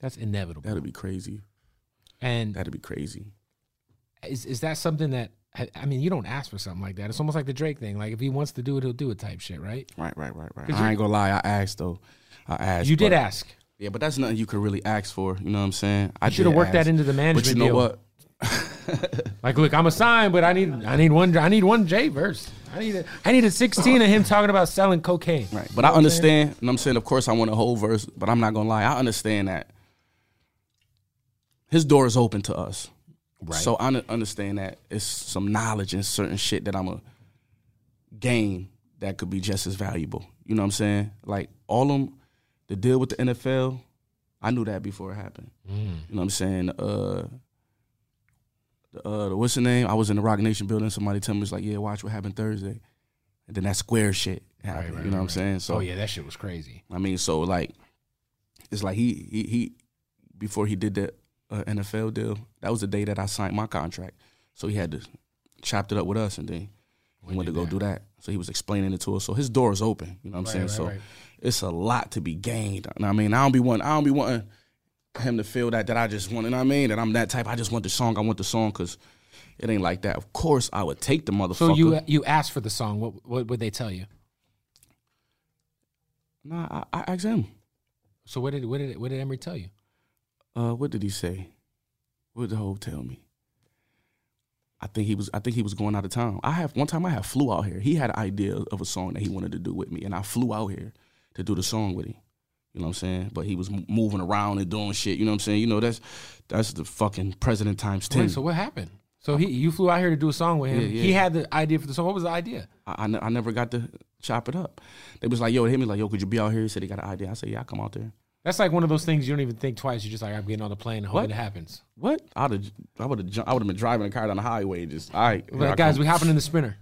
That's inevitable. that'd be crazy. And That'd be crazy. is is that something that I mean, you don't ask for something like that. It's almost like the Drake thing. Like if he wants to do it, he'll do it type shit, right? Right, right, right, right. I ain't gonna lie. I asked though. I asked. You did but- ask. Yeah, but that's nothing you could really ask for. You know what I'm saying? I should have worked that into the But management you know deal. what? Like, look, I'm a sign, but I need I need one I need one J verse. I need a, I need a 16 of him talking about selling cocaine. Right. But I understand, and I'm saying, of course, I want a whole verse, but I'm not gonna lie. I understand that his door is open to us. Right. So I understand that it's some knowledge and certain shit that I'm a gain that could be just as valuable. You know what I'm saying? Like all them, the deal with the NFL, I knew that before it happened. Mm. You know what I'm saying? Uh, the, uh, the, what's the name? I was in the Roc Nation building. Somebody told me it's like, "Yeah, watch what happened Thursday," and then that square shit happened. Right, right, you know what I'm saying? So oh yeah, that shit was crazy. I mean, so like, it's like he he he before he did the uh, NFL deal, that was the day that I signed my contract. So he had to chopped it up with us, and then he went to go do that. So he was explaining it to us. So his door is open. You know what I'm saying? right, so right. it's a lot to be gained. I mean, I don't be wanting, I don't be wanting him to feel that that I just want. You know what I mean? That I'm that type. I just want the song. I want the song because it ain't like that. Of course, I would take the motherfucker. So you you asked for the song. What what would they tell you? nah, I, I asked him. So what did what did what did Emory tell you? Uh, what did he say? What did the whole tell me? I think he was. I think he was going out of town. I have one time. I have flew out here. He had an idea of a song that he wanted to do with me, and I flew out here to do the song with him. You know what I'm saying? But he was m- moving around and doing shit. You know what I'm saying? You know that's that's the fucking president times ten. Wait, so what happened? So he you flew out here to do a song with him. Yeah, yeah. He had the idea for the song. What was the idea? I, I, ne- I never got to chop it up. They was like, yo, they hit me like, yo, could you be out here? He said he got an idea. I said, yeah, I come out there. That's like one of those things you don't even think twice. You're just like, I'm getting on the plane and hoping What? it happens. What? I'd have, I would have, I would have been driving a car down the highway. Just all right, here I Like, guys, come. we hopping in the spinner.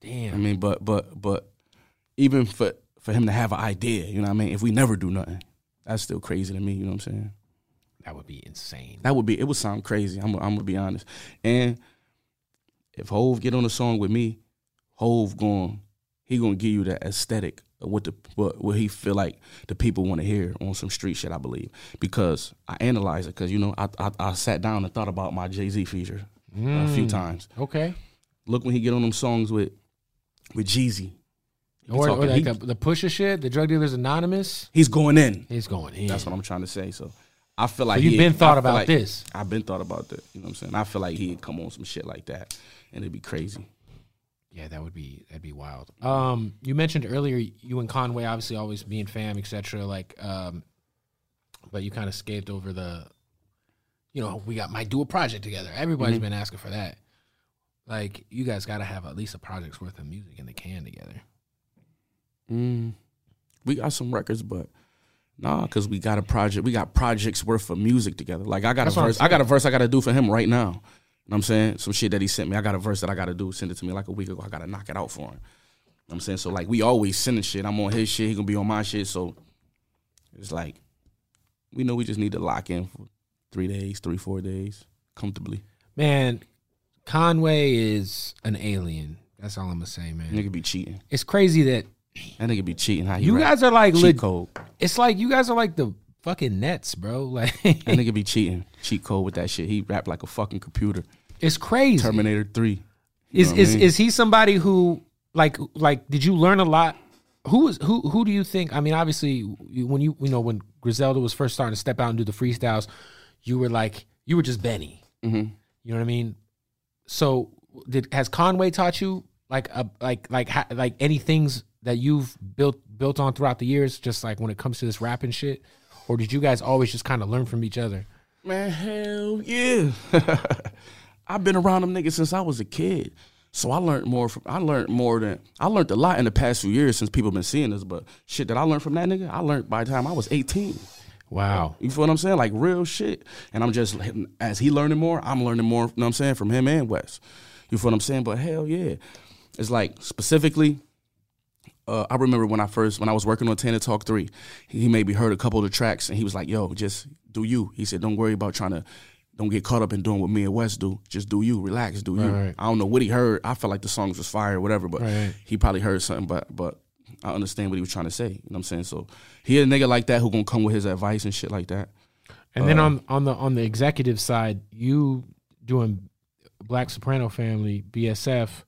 Damn. I mean, but but but even for for him to have an idea, you know what I mean? If we never do nothing, that's still crazy to me, you know what I'm saying? That would be insane. That would be it would sound crazy. I'm I'm gonna be honest. And if Hove get on a song with me, Hove going he gonna give you that aesthetic of what the what, what he feel like the people want to hear on some street shit. I believe because I analyze it because you know I, I I sat down and thought about my Jay Z feature a few hmm. times. Okay. Look when he get on them songs with with Jeezy. Or, or like he- the, the Pusha shit, the Drug Dealers Anonymous. he's going in. He's going in. That's what I'm trying to say. So I feel like you've he- been thought about like- this. I've been thought about that. You know what I'm saying? I feel like he'd come on some shit like that, and it'd be crazy. Yeah, that would be that'd be wild. Um, you mentioned earlier you and Conway obviously always being fam, etc. Like, um, but you kind of scaped over the, you know, we got might do a project together. Everybody's been asking for that. Like, you guys got to have at least a project's worth of music in the can together. Mm, we got some records, but nah, because we got a project. We got projects worth of music together. Like I got That's a verse. I got a verse I got to do for him right now. You know what I'm saying? Some shit that he sent me. I got a verse that I got to do. Send it to me like a week ago. I got to knock it out for him. You know what I'm saying? So like we always sending shit. I'm on his shit. He gonna be on my shit. So it's like we know we just need to lock in for three days, three four days, comfortably. Man, Conway is an alien. That's all I'm gonna say, man. Nigga be cheating. It's crazy that That nigga be cheating. How he you rap. guys are like code. It's like you guys are like the fucking Nets, bro. Like, That nigga be cheating. Cheat code with that shit. He rap like a fucking computer. it's crazy. Terminator Three. You Is what I is mean? is he somebody who like like did you learn a lot? Who is who who do you think? I mean, obviously, when you you know when Griselda was first starting to step out and do the freestyles, you were like you were just Benny. Mhm. You know what I mean? So did has Conway taught you like a like like like any things that you've built built on throughout the years? Just like when it comes to this rapping shit, or did you guys always just kind of learn from each other? Man, hell yeah. I've been around them niggas since I was a kid. So I learned more from I learned more than I learned a lot in the past few years since people been seeing this, but shit that I learned from that nigga, I learned by the time I was 18. Wow. You feel what I'm saying? Like real shit. And I'm just as he learning more, I'm learning more, you know what I'm saying, from him and Wes. You feel what I'm saying? But hell yeah. It's like specifically, uh, I remember when I first when I was working on Tana Talk 3, he, maybe heard a couple of the tracks and he was like, yo, just do you. He said, Don't worry about trying to don't get caught up in doing what me and Wes do. Just do you. Relax, do you. Right, right. I don't know what he heard. I felt like the songs was fire or whatever, but right. he probably heard something, but but I understand what he was trying to say. You know what I'm saying? So he a nigga like that who gonna come with his advice and shit like that. And Uh, then on on the on the executive side, you doing Black Soprano Family BSF.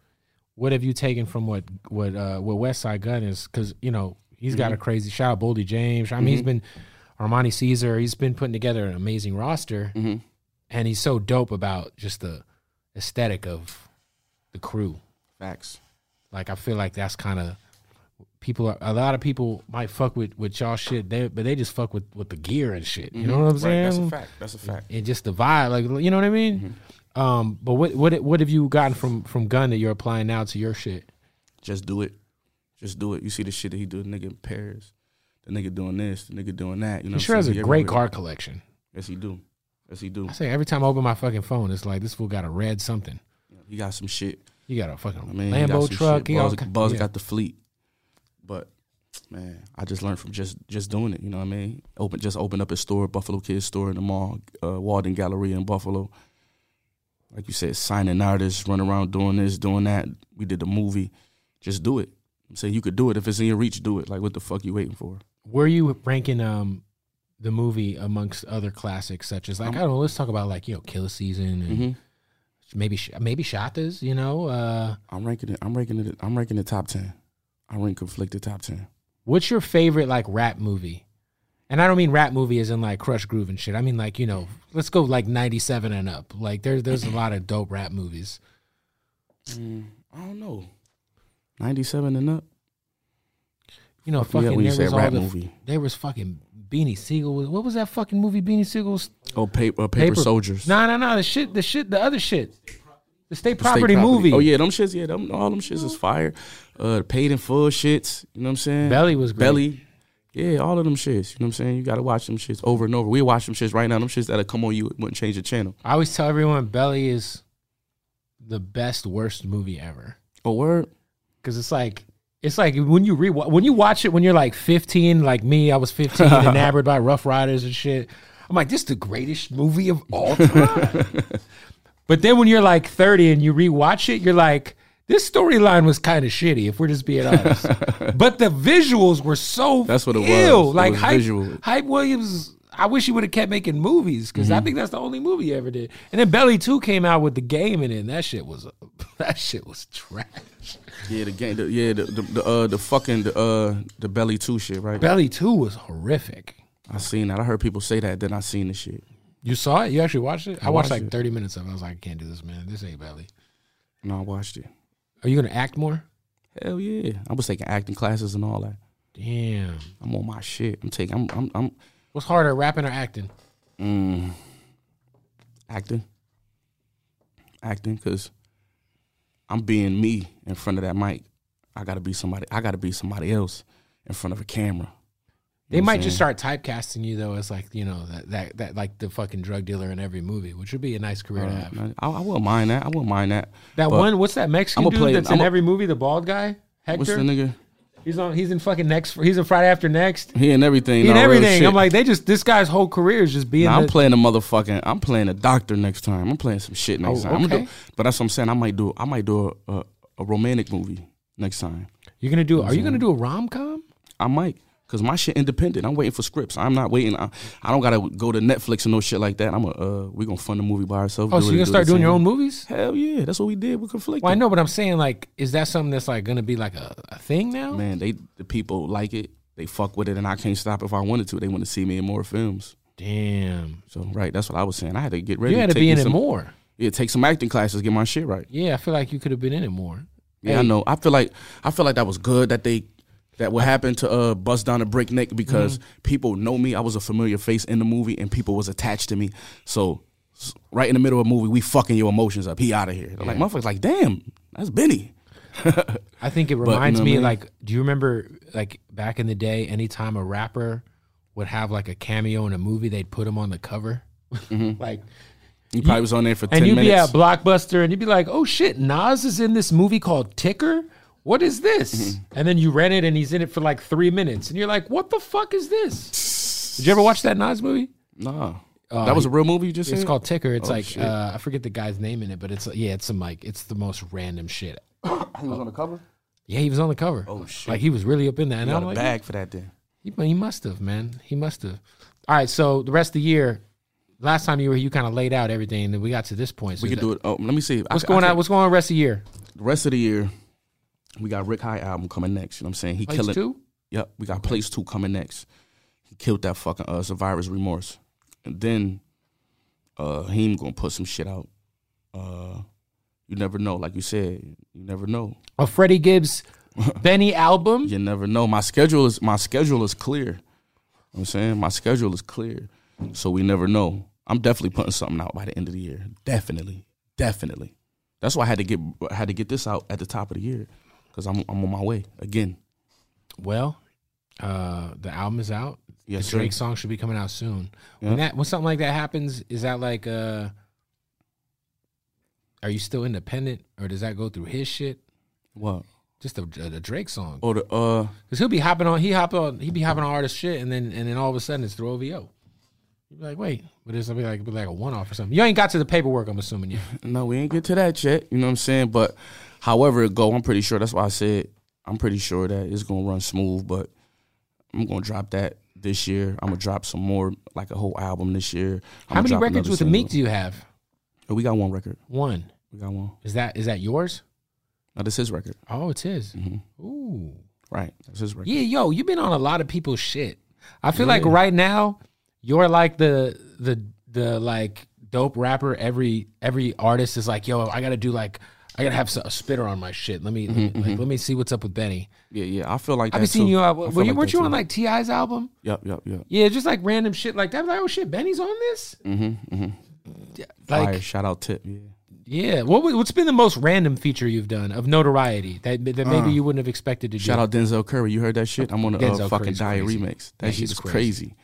What have you taken from what what uh, what Westside Gunn is? Because you know he's got Mm-hmm. a crazy shout out Boldy James. I mean he's been Armani Caesar. He's been putting together an amazing roster, Mhm. and he's so dope about just the aesthetic of the crew. Facts. Like I feel like that's kind of people are a lot of people might fuck with with y'all shit, they, but they just fuck with with the gear and shit. You know what I'm saying? Mm-hmm. That's a fact. That's a fact. and just the vibe, like you know what I mean. Um, but what what what have you gotten from from Gunn that you're applying now to your shit? Just do it. Just do it. You see the shit that he do, the nigga in Paris. The nigga doing this, the nigga doing that. You know He sure has a great everywhere. car collection. Yes, he do. Yes, he do. I say every time I open my fucking phone, it's like this fool got a red something. He got some shit. You got a fucking I mean, he got Lambo truck. Shit. He all Buzz, Buzz yeah. got the fleet. But man, I just learned from just just doing it. You know what I mean? Open just opened up a store, Buffalo Kids store in the mall, uh, Walden Galleria in Buffalo. Like you said, signing artists, run around doing this, doing that. We did the movie. Just do it. I'm saying you could do it if it's in your reach. Do it. Like what the fuck you waiting for? Were you ranking um the movie amongst other classics such as like I don't know? Let's talk about like you know Killa Season and hmm maybe maybe Shottas. You know, uh, I'm ranking it. I'm ranking it. I'm ranking the top ten. I rank conflicted top ten. what's your favorite like rap movie? And I don't mean rap movie as in like Krush Groove and shit. I mean like you know, let's go like ninety seven and up. Like there's there's a lot of dope rap movies. Mm, I don't know. Ninety seven and up. You know, Fuck me up fucking when you there was all rap the movie. there was fucking Beanie Sigel. was- What was that fucking movie? Beanie Sigel's Oh, paper, uh, paper, soldiers. No, no, no. The shit, the shit, the other shit. The state The property, state movie. Oh yeah, them shits. Yeah, them all them shits is fire. Uh, paid in full shits. You know what I'm saying? Belly was great. Belly. Yeah, all of them shits. You know what I'm saying? You gotta watch them shits over and over. We watch them shits right now. Them shits that'll come on you wouldn't change the channel. I always tell everyone Belly is the best worst movie ever Oh word. because it's like it's like when you re when you watch it when you're like 15, like me, I was 15, enamored by Ruff Ryders and shit. I'm like, this is the greatest movie of all time. but then when you're like 30 and you rewatch it, you're like. This storyline was kind of shitty, if we're just being honest. but the visuals were so That's what it was. ill. It Like was Hype, visual. Hype Williams, I wish he would have kept making movies because Mm-hmm. I think that's the only movie he ever did. And then Belly Two came out with the game in it, and that shit was that shit was trash. Yeah, the game. The, yeah, the the, the uh the fucking the uh the belly two shit, right? Belly Two was horrific. I seen that. I heard people say that. Then I seen the shit. You saw it? You actually watched it? I, I watched watched like it. thirty minutes of it. I was like, I can't do this, man. This ain't Belly. No, I watched it. Are you gonna act more? Hell yeah! I was taking acting classes and all that. Damn. I'm on my shit. I'm taking. I'm. I'm. I'm What's harder, rapping or acting? mm, acting. Acting, cause I'm being me in front of that mic. I gotta be somebody. I gotta be somebody else in front of a camera. They You know might just start typecasting you though as like you know that that, that like the fucking drug dealer in every movie, which would be a nice career to have. Uh, I, I wouldn't mind that. I wouldn't mind that. That But one, what's that Mexican dude play- that's in I'ma- every movie? The bald guy, What's Hector. the nigga? He's on. He's in fucking next. He's in Friday After Next. He and everything. He and everything. I'm like, they just this guy's whole career is just being. Nah, I'm playing a motherfucking. I'm playing a doctor next time. I'm playing some shit next Oh, time. I'm okay. do, but that's what I'm saying. I might do. I might do a, a, a romantic movie next time. You're gonna do. Are you gonna do a rom com? I might. Cause my shit independent. I'm waiting for scripts. I'm not waiting. I, I don't gotta go to Netflix and no shit like that. I'm a. Uh, we gonna fund the movie by ourselves. Oh, so you're gonna do start doing your own movies? Hell yeah, that's what we did with conflict. Well, I know, but I'm saying like, is that something that's like gonna be like a, a thing now? Man, they the people like it. They fuck with it, and I can't stop if I wanted to. They want to see me in more films. Damn, So right, that's what I was saying. I had to get ready. you had to take be in it some- more. Yeah, take some acting classes, get my shit right. Yeah, I feel like you could have been in it more. Yeah, I know. I feel like I feel like that was good that they that what happened to uh Bust Down a Breakneck because Mm-hmm. people know me. I was a familiar face in the movie and people was attached to me. So right in the middle of a movie, we fucking your emotions up. He out of here. They're Like motherfuckers, like damn, that's Benny. I think it you reminds know me I mean? like, do you remember like back in the day, anytime a rapper would have like a cameo in a movie, they'd put him on the cover, like, He probably was on there for ten and you'd be minutes. at Blockbuster, and you'd be like, "Oh shit, Nas is in this movie called Ticker." What is this? Mm-hmm. And then you rent it, and he's in it for like three minutes, and you're like, "What the fuck is this?" Did you ever watch that Nas movie? nah, that was a real movie. You just Uh, It's said? called Ticker. It's Oh, like shit. uh, I forget the guy's name in it, but it's yeah, it's some like it's the most random shit. He was on the cover. Yeah, he was on the cover. Oh, shit. Like he was really up in that. And You got I'm a like, bag for that then. He, he must have, man. He must have. All right, so the rest of the year, last time you were, here, you kind of laid out everything, and then we got to this point. So We could do it. Oh, let me see. What's going on? What's going on the rest of the year? The rest of the year, we got Rick Hyde album coming next. You know what I'm saying? He Place killing. two? Yep, we got Place Two coming next. He killed that fucking uh, Survivor's Remorse, and then uh, he gonna put some shit out. Uh, you never know, like you said, you never know. A Freddie Gibbs Benny album. You never know. My schedule is my schedule is clear. You know what I'm saying my schedule is clear, so we never know. I'm definitely putting something out by the end of the year. Definitely, definitely. That's why I had to get I had to get this out at the top of the year because I'm I'm on my way again. Well, uh, the album is out. Yes, the sir. Drake song should be coming out soon. Yeah. When that when something like that happens, is that like uh are you still independent or does that go through his shit? What? Just a, a, Drake song. Or the uh Cause he'll be hopping on, he hop on, he be hopping on artist shit, and then and then all of a sudden it's through OVO. You'd be like, wait, but it's be like be like a one off or something. You ain't got to the paperwork, I'm assuming yet. No, we ain't get to that yet. You know what I'm saying? But however it go, I'm pretty sure. That's why I said I'm pretty sure that it's gonna run smooth. But I'm gonna drop that this year. I'm gonna drop some more, like a whole album this year. How I'm gonna many records with the. Meek do you have? Oh, We got one record. One. We got one. Is that is that yours? No, this is record. Oh, it's his. Mm-hmm. Ooh. Right. That's his record. Yeah, yo, you've been on a lot of people's shit. I feel like right now you're like the the the like dope rapper. Every every artist is like, yo, I gotta do like I gotta have a spitter on my shit. Let me let me- like, let me see what's up with Benny. Yeah, yeah. I feel like I've been seeing you. Uh, were you like weren't you on too. like T.I.'s album? Yep, yep, yep. Yeah, just like random shit like that. I'm like, oh shit, Benny's on this. Mm-hmm, mm-hmm. Yeah, Fire. Like, Shout out Tip. Yeah. yeah. What what's been the most random feature you've done of notoriety that that maybe you wouldn't have expected to do? Uh, Shout out Denzel Curry. You heard that shit? I'm on the Denzel uh, fucking Curry's Diet crazy. remix. That Yeah, shit is crazy. crazy.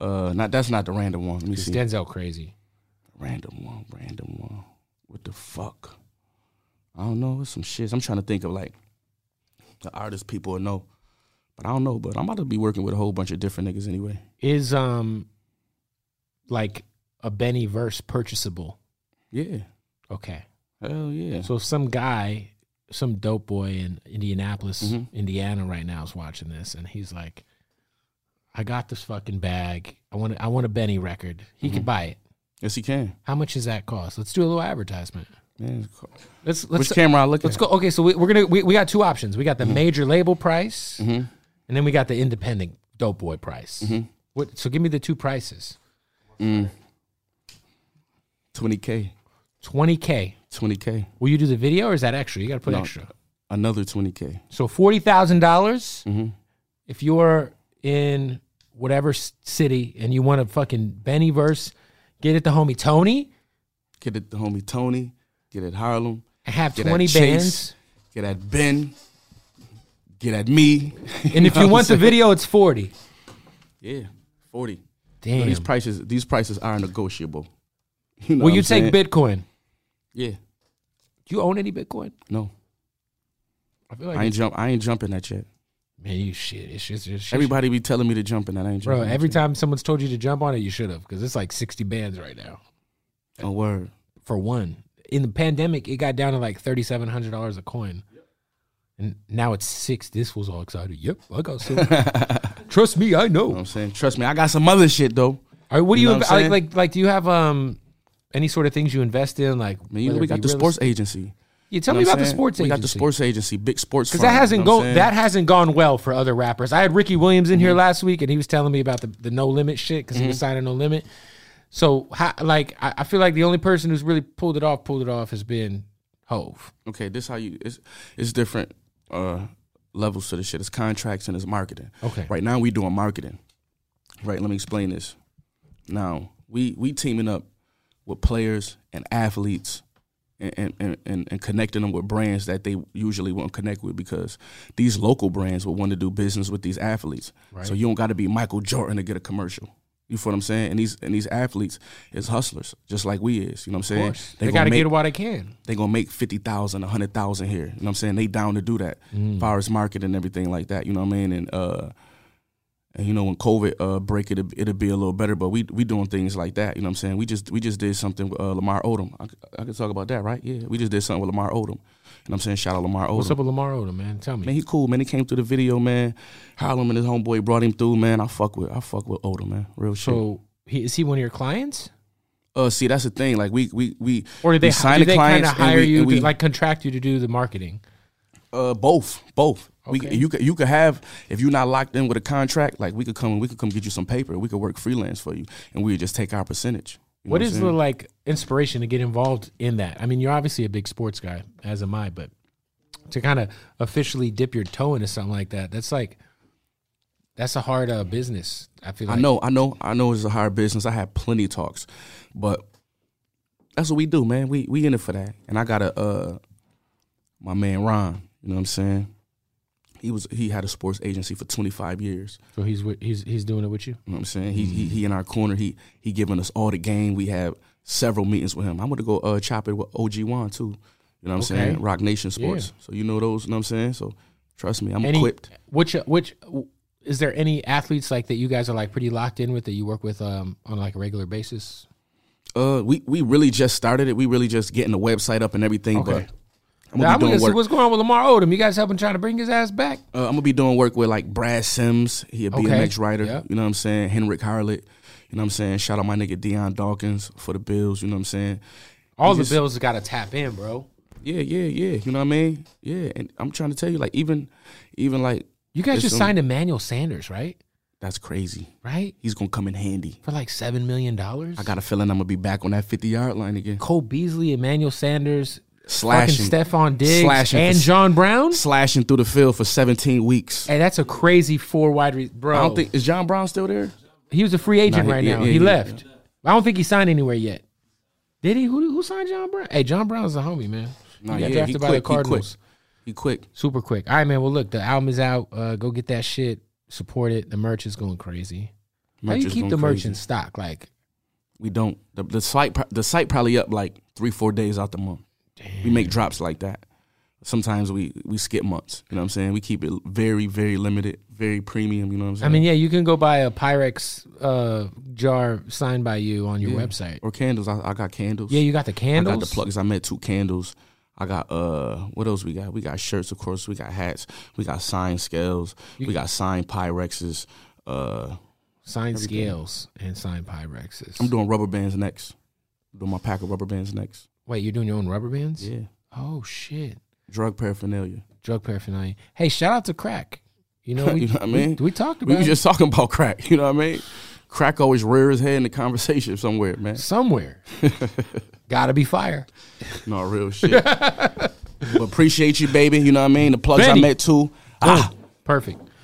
Uh, not that's not the random one. Let me see. Denzel crazy. Random one, random one. What the fuck? I don't know. It's some shit. I'm trying to think of like the artists people know, but I don't know. But I'm about to be working with a whole bunch of different niggas anyway. Is um like a Benny verse purchasable? Yeah, Okay. hell yeah. So if some guy, some dope boy in Indianapolis, Mhm. Indiana right now is watching this and he's like, I got this fucking bag. I want I want a Benny record. He Mm-hmm. could buy it. Yes, he can. How much does that cost? Let's do a little advertisement. Man, Let's let's which camera I look Let's at? go. Okay, so we, we're gonna we, we got two options. We got Mm-hmm. the major label price, and then we got the independent dope boy price. Mm-hmm. What? So give me the two prices. Twenty k, Twenty k. twenty k, Will you do the video or is that extra? You got to put No. extra. another twenty k. So forty dollars. Mm-hmm. If you're in whatever s- city and you want a fucking Benny verse, get it to homie Tony Get it, the homie Tony. Get at Harlem. I have Get at twenty Chase. bands. Get at Ben. Get at me. And if you want the video, it's forty. yeah, forty. Damn. These prices, these prices are negotiable. You know Will you take saying? Bitcoin? Yeah, Do you own any Bitcoin? no, I feel like I ain't jump. I ain't jumping that yet. man, you shit. It's just, it's just Everybody be telling me to jump in that. I ain't Bro, every shit. time someone's told you to jump on it, you should have, because it's like 60 bands right now Oh word. for one. In the pandemic, it got down to like $3,700 a coin. And now it's six. This was all excited. Yep, I got some. Trust me, I know know. I'm saying? Trust me, I got some other shit though. All right, what do You you, know what inv- I'm like, like? Like, do you have um any sort of things you invest in? Like, Man, you know we got the sports estate- agency. Yeah, tell You me know what about I'm the sports We agency. got the sports agency, big sports. because that hasn't you know what go that hasn't gone well for other rappers. I had Ricky Williams in Mm-hmm. here last week, and he was telling me about the, the no limit shit because he was signing no limit. So, how, like, I, I feel like the only person who's really pulled it off, pulled it off, has been Hove. okay, this how you it's it's different uh levels to the shit. It's contracts and it's marketing. Okay. Right now we doing marketing. Right, let me explain this. Now, we we teaming up with players and athletes and and, and, and connecting them with brands that they usually won't connect with because these local brands will want to do business with these athletes. So you don't gotta be Michael Jordan to get a commercial. You feel what I'm saying? And these and these athletes is hustlers, just like we is. You know what I'm saying? they, got to make- get it while they can. they gonna make fifty thousand, a hundred thousand here. You know what I'm saying? They down to do that. Mm. Far as market and everything like that. You know what I mean? And uh and you know when COVID uh break it it'll be a little better, but we we doing things like that. You know what I'm saying? We just we just did something with uh, Lamar Odom. I, I can talk about that, right? Yeah, we just did something with Lamar Odom. Know what I'm saying? Shout out Lamar Odom. What's up with Lamar Odom, man? Tell me. Man, he cool, man. He came through the video, man. Harlem and his homeboy brought him through, man. I fuck with I fuck with Odom, man. Real shit. so, he, is he one of your clients, uh see that's the thing. Like we we we or did we they sign do the they kind clients of hire we- you, we- to, like contract you to do the marketing? Uh, both, both. We Okay. you could you could have if you're not locked in with a contract, like we could come we could come get you some paper. We could work freelance for you, and we would just take our percentage. You What the like inspiration to get involved in that? I mean, you're obviously a big sports guy, as am I, but to kind of officially dip your toe into something like that, that's like that's a hard uh, business. I feel like. I know, I know, I know. It's a hard business. I have plenty of talks, but that's what we do, man. We we in it for that. And I got a uh, my man Ron. You know what I'm saying? He was he had a sports agency for 25 years. So he's wi- he's he's doing it with you. You know what I'm saying? He he he in our corner. He he giving us all the game. We have several meetings with him. I'm gonna go uh chop it with OG Juan too. You know what I'm saying? Roc Nation Sports. So you know those, you know what I'm saying? So trust me, I'm Any equipped. which which is there any athletes like that you guys are like pretty locked in with that you work with um on like a regular basis? Uh we we really just started it. We really just getting the website up and everything, Okay. but I'm gonna I'm be gonna doing see what's going on with Lamar Odom. You guys helping trying to bring his ass back? Uh, I'm gonna be doing work with like Brad Simms. He a Okay. BMX rider. Yep. You know what I'm saying? Henrik Harlot. You know what I'm saying? Shout out my nigga Dion Dawkins for the Bills. You know what I'm saying? All He the bills got to tap in, bro. Yeah, yeah, yeah. You know what I mean? Yeah, and I'm trying to tell you, like even, even like You guys just some- signed Emmanuel Sanders, right? that's crazy. Right He's gonna come in handy. for like seven million dollars. I got a feeling I'm gonna be back on that 50 yard line again. Cole Beasley, Emmanuel Sanders, Slashing, Stefon Diggs, slashing and for- John Brown. slashing through the field for 17 weeks. Hey, that's a crazy four wide, re- bro. I don't think is John Brown still there. he was a free agent Nah, he- right yeah, now. yeah, he yeah, left. I don't think he signed anywhere yet. Did he? Who, who signed John Brown? Hey, John Brown's a homie, man. Nah, he got yeah, drafted he by quick, the he quick. Cardinals. He quick. Super quick. All right, man. Well, look, the album is out. Uh, go get that shit. Support it. The merch is going crazy. How do you keep the merch crazy. in stock? Like, We don't. The, the site the site probably up like three four days out the month. We make drops like that. Sometimes we we skip months. You know what I'm saying? We keep it very very limited, very premium. You know what I'm saying? I mean, yeah, you can go buy a Pyrex uh, jar signed by you on your Yeah. website. or candles. I, I got candles. Yeah, you got the candles. I got the plugs. I met two candles. I got uh what else we got? We got shirts, of course. We got hats. We got signed scales. we got signed Pyrexes. Uh, Sign Everything. scales and sign Pyrexes. I'm doing rubber bands next. doing my pack of rubber bands next. Wait, you're doing your own rubber bands? Yeah. Oh shit. Drug paraphernalia. Drug paraphernalia. Hey, shout out to crack. You know, we, You know what I mean? we, we talked about was it just talking about crack. You know what I mean? Crack always rears head in the conversation somewhere, man. somewhere. Gotta be fire. No real shit. appreciate you, baby. You know what I mean? The plugs Benny. I met too. Ah, Perfect.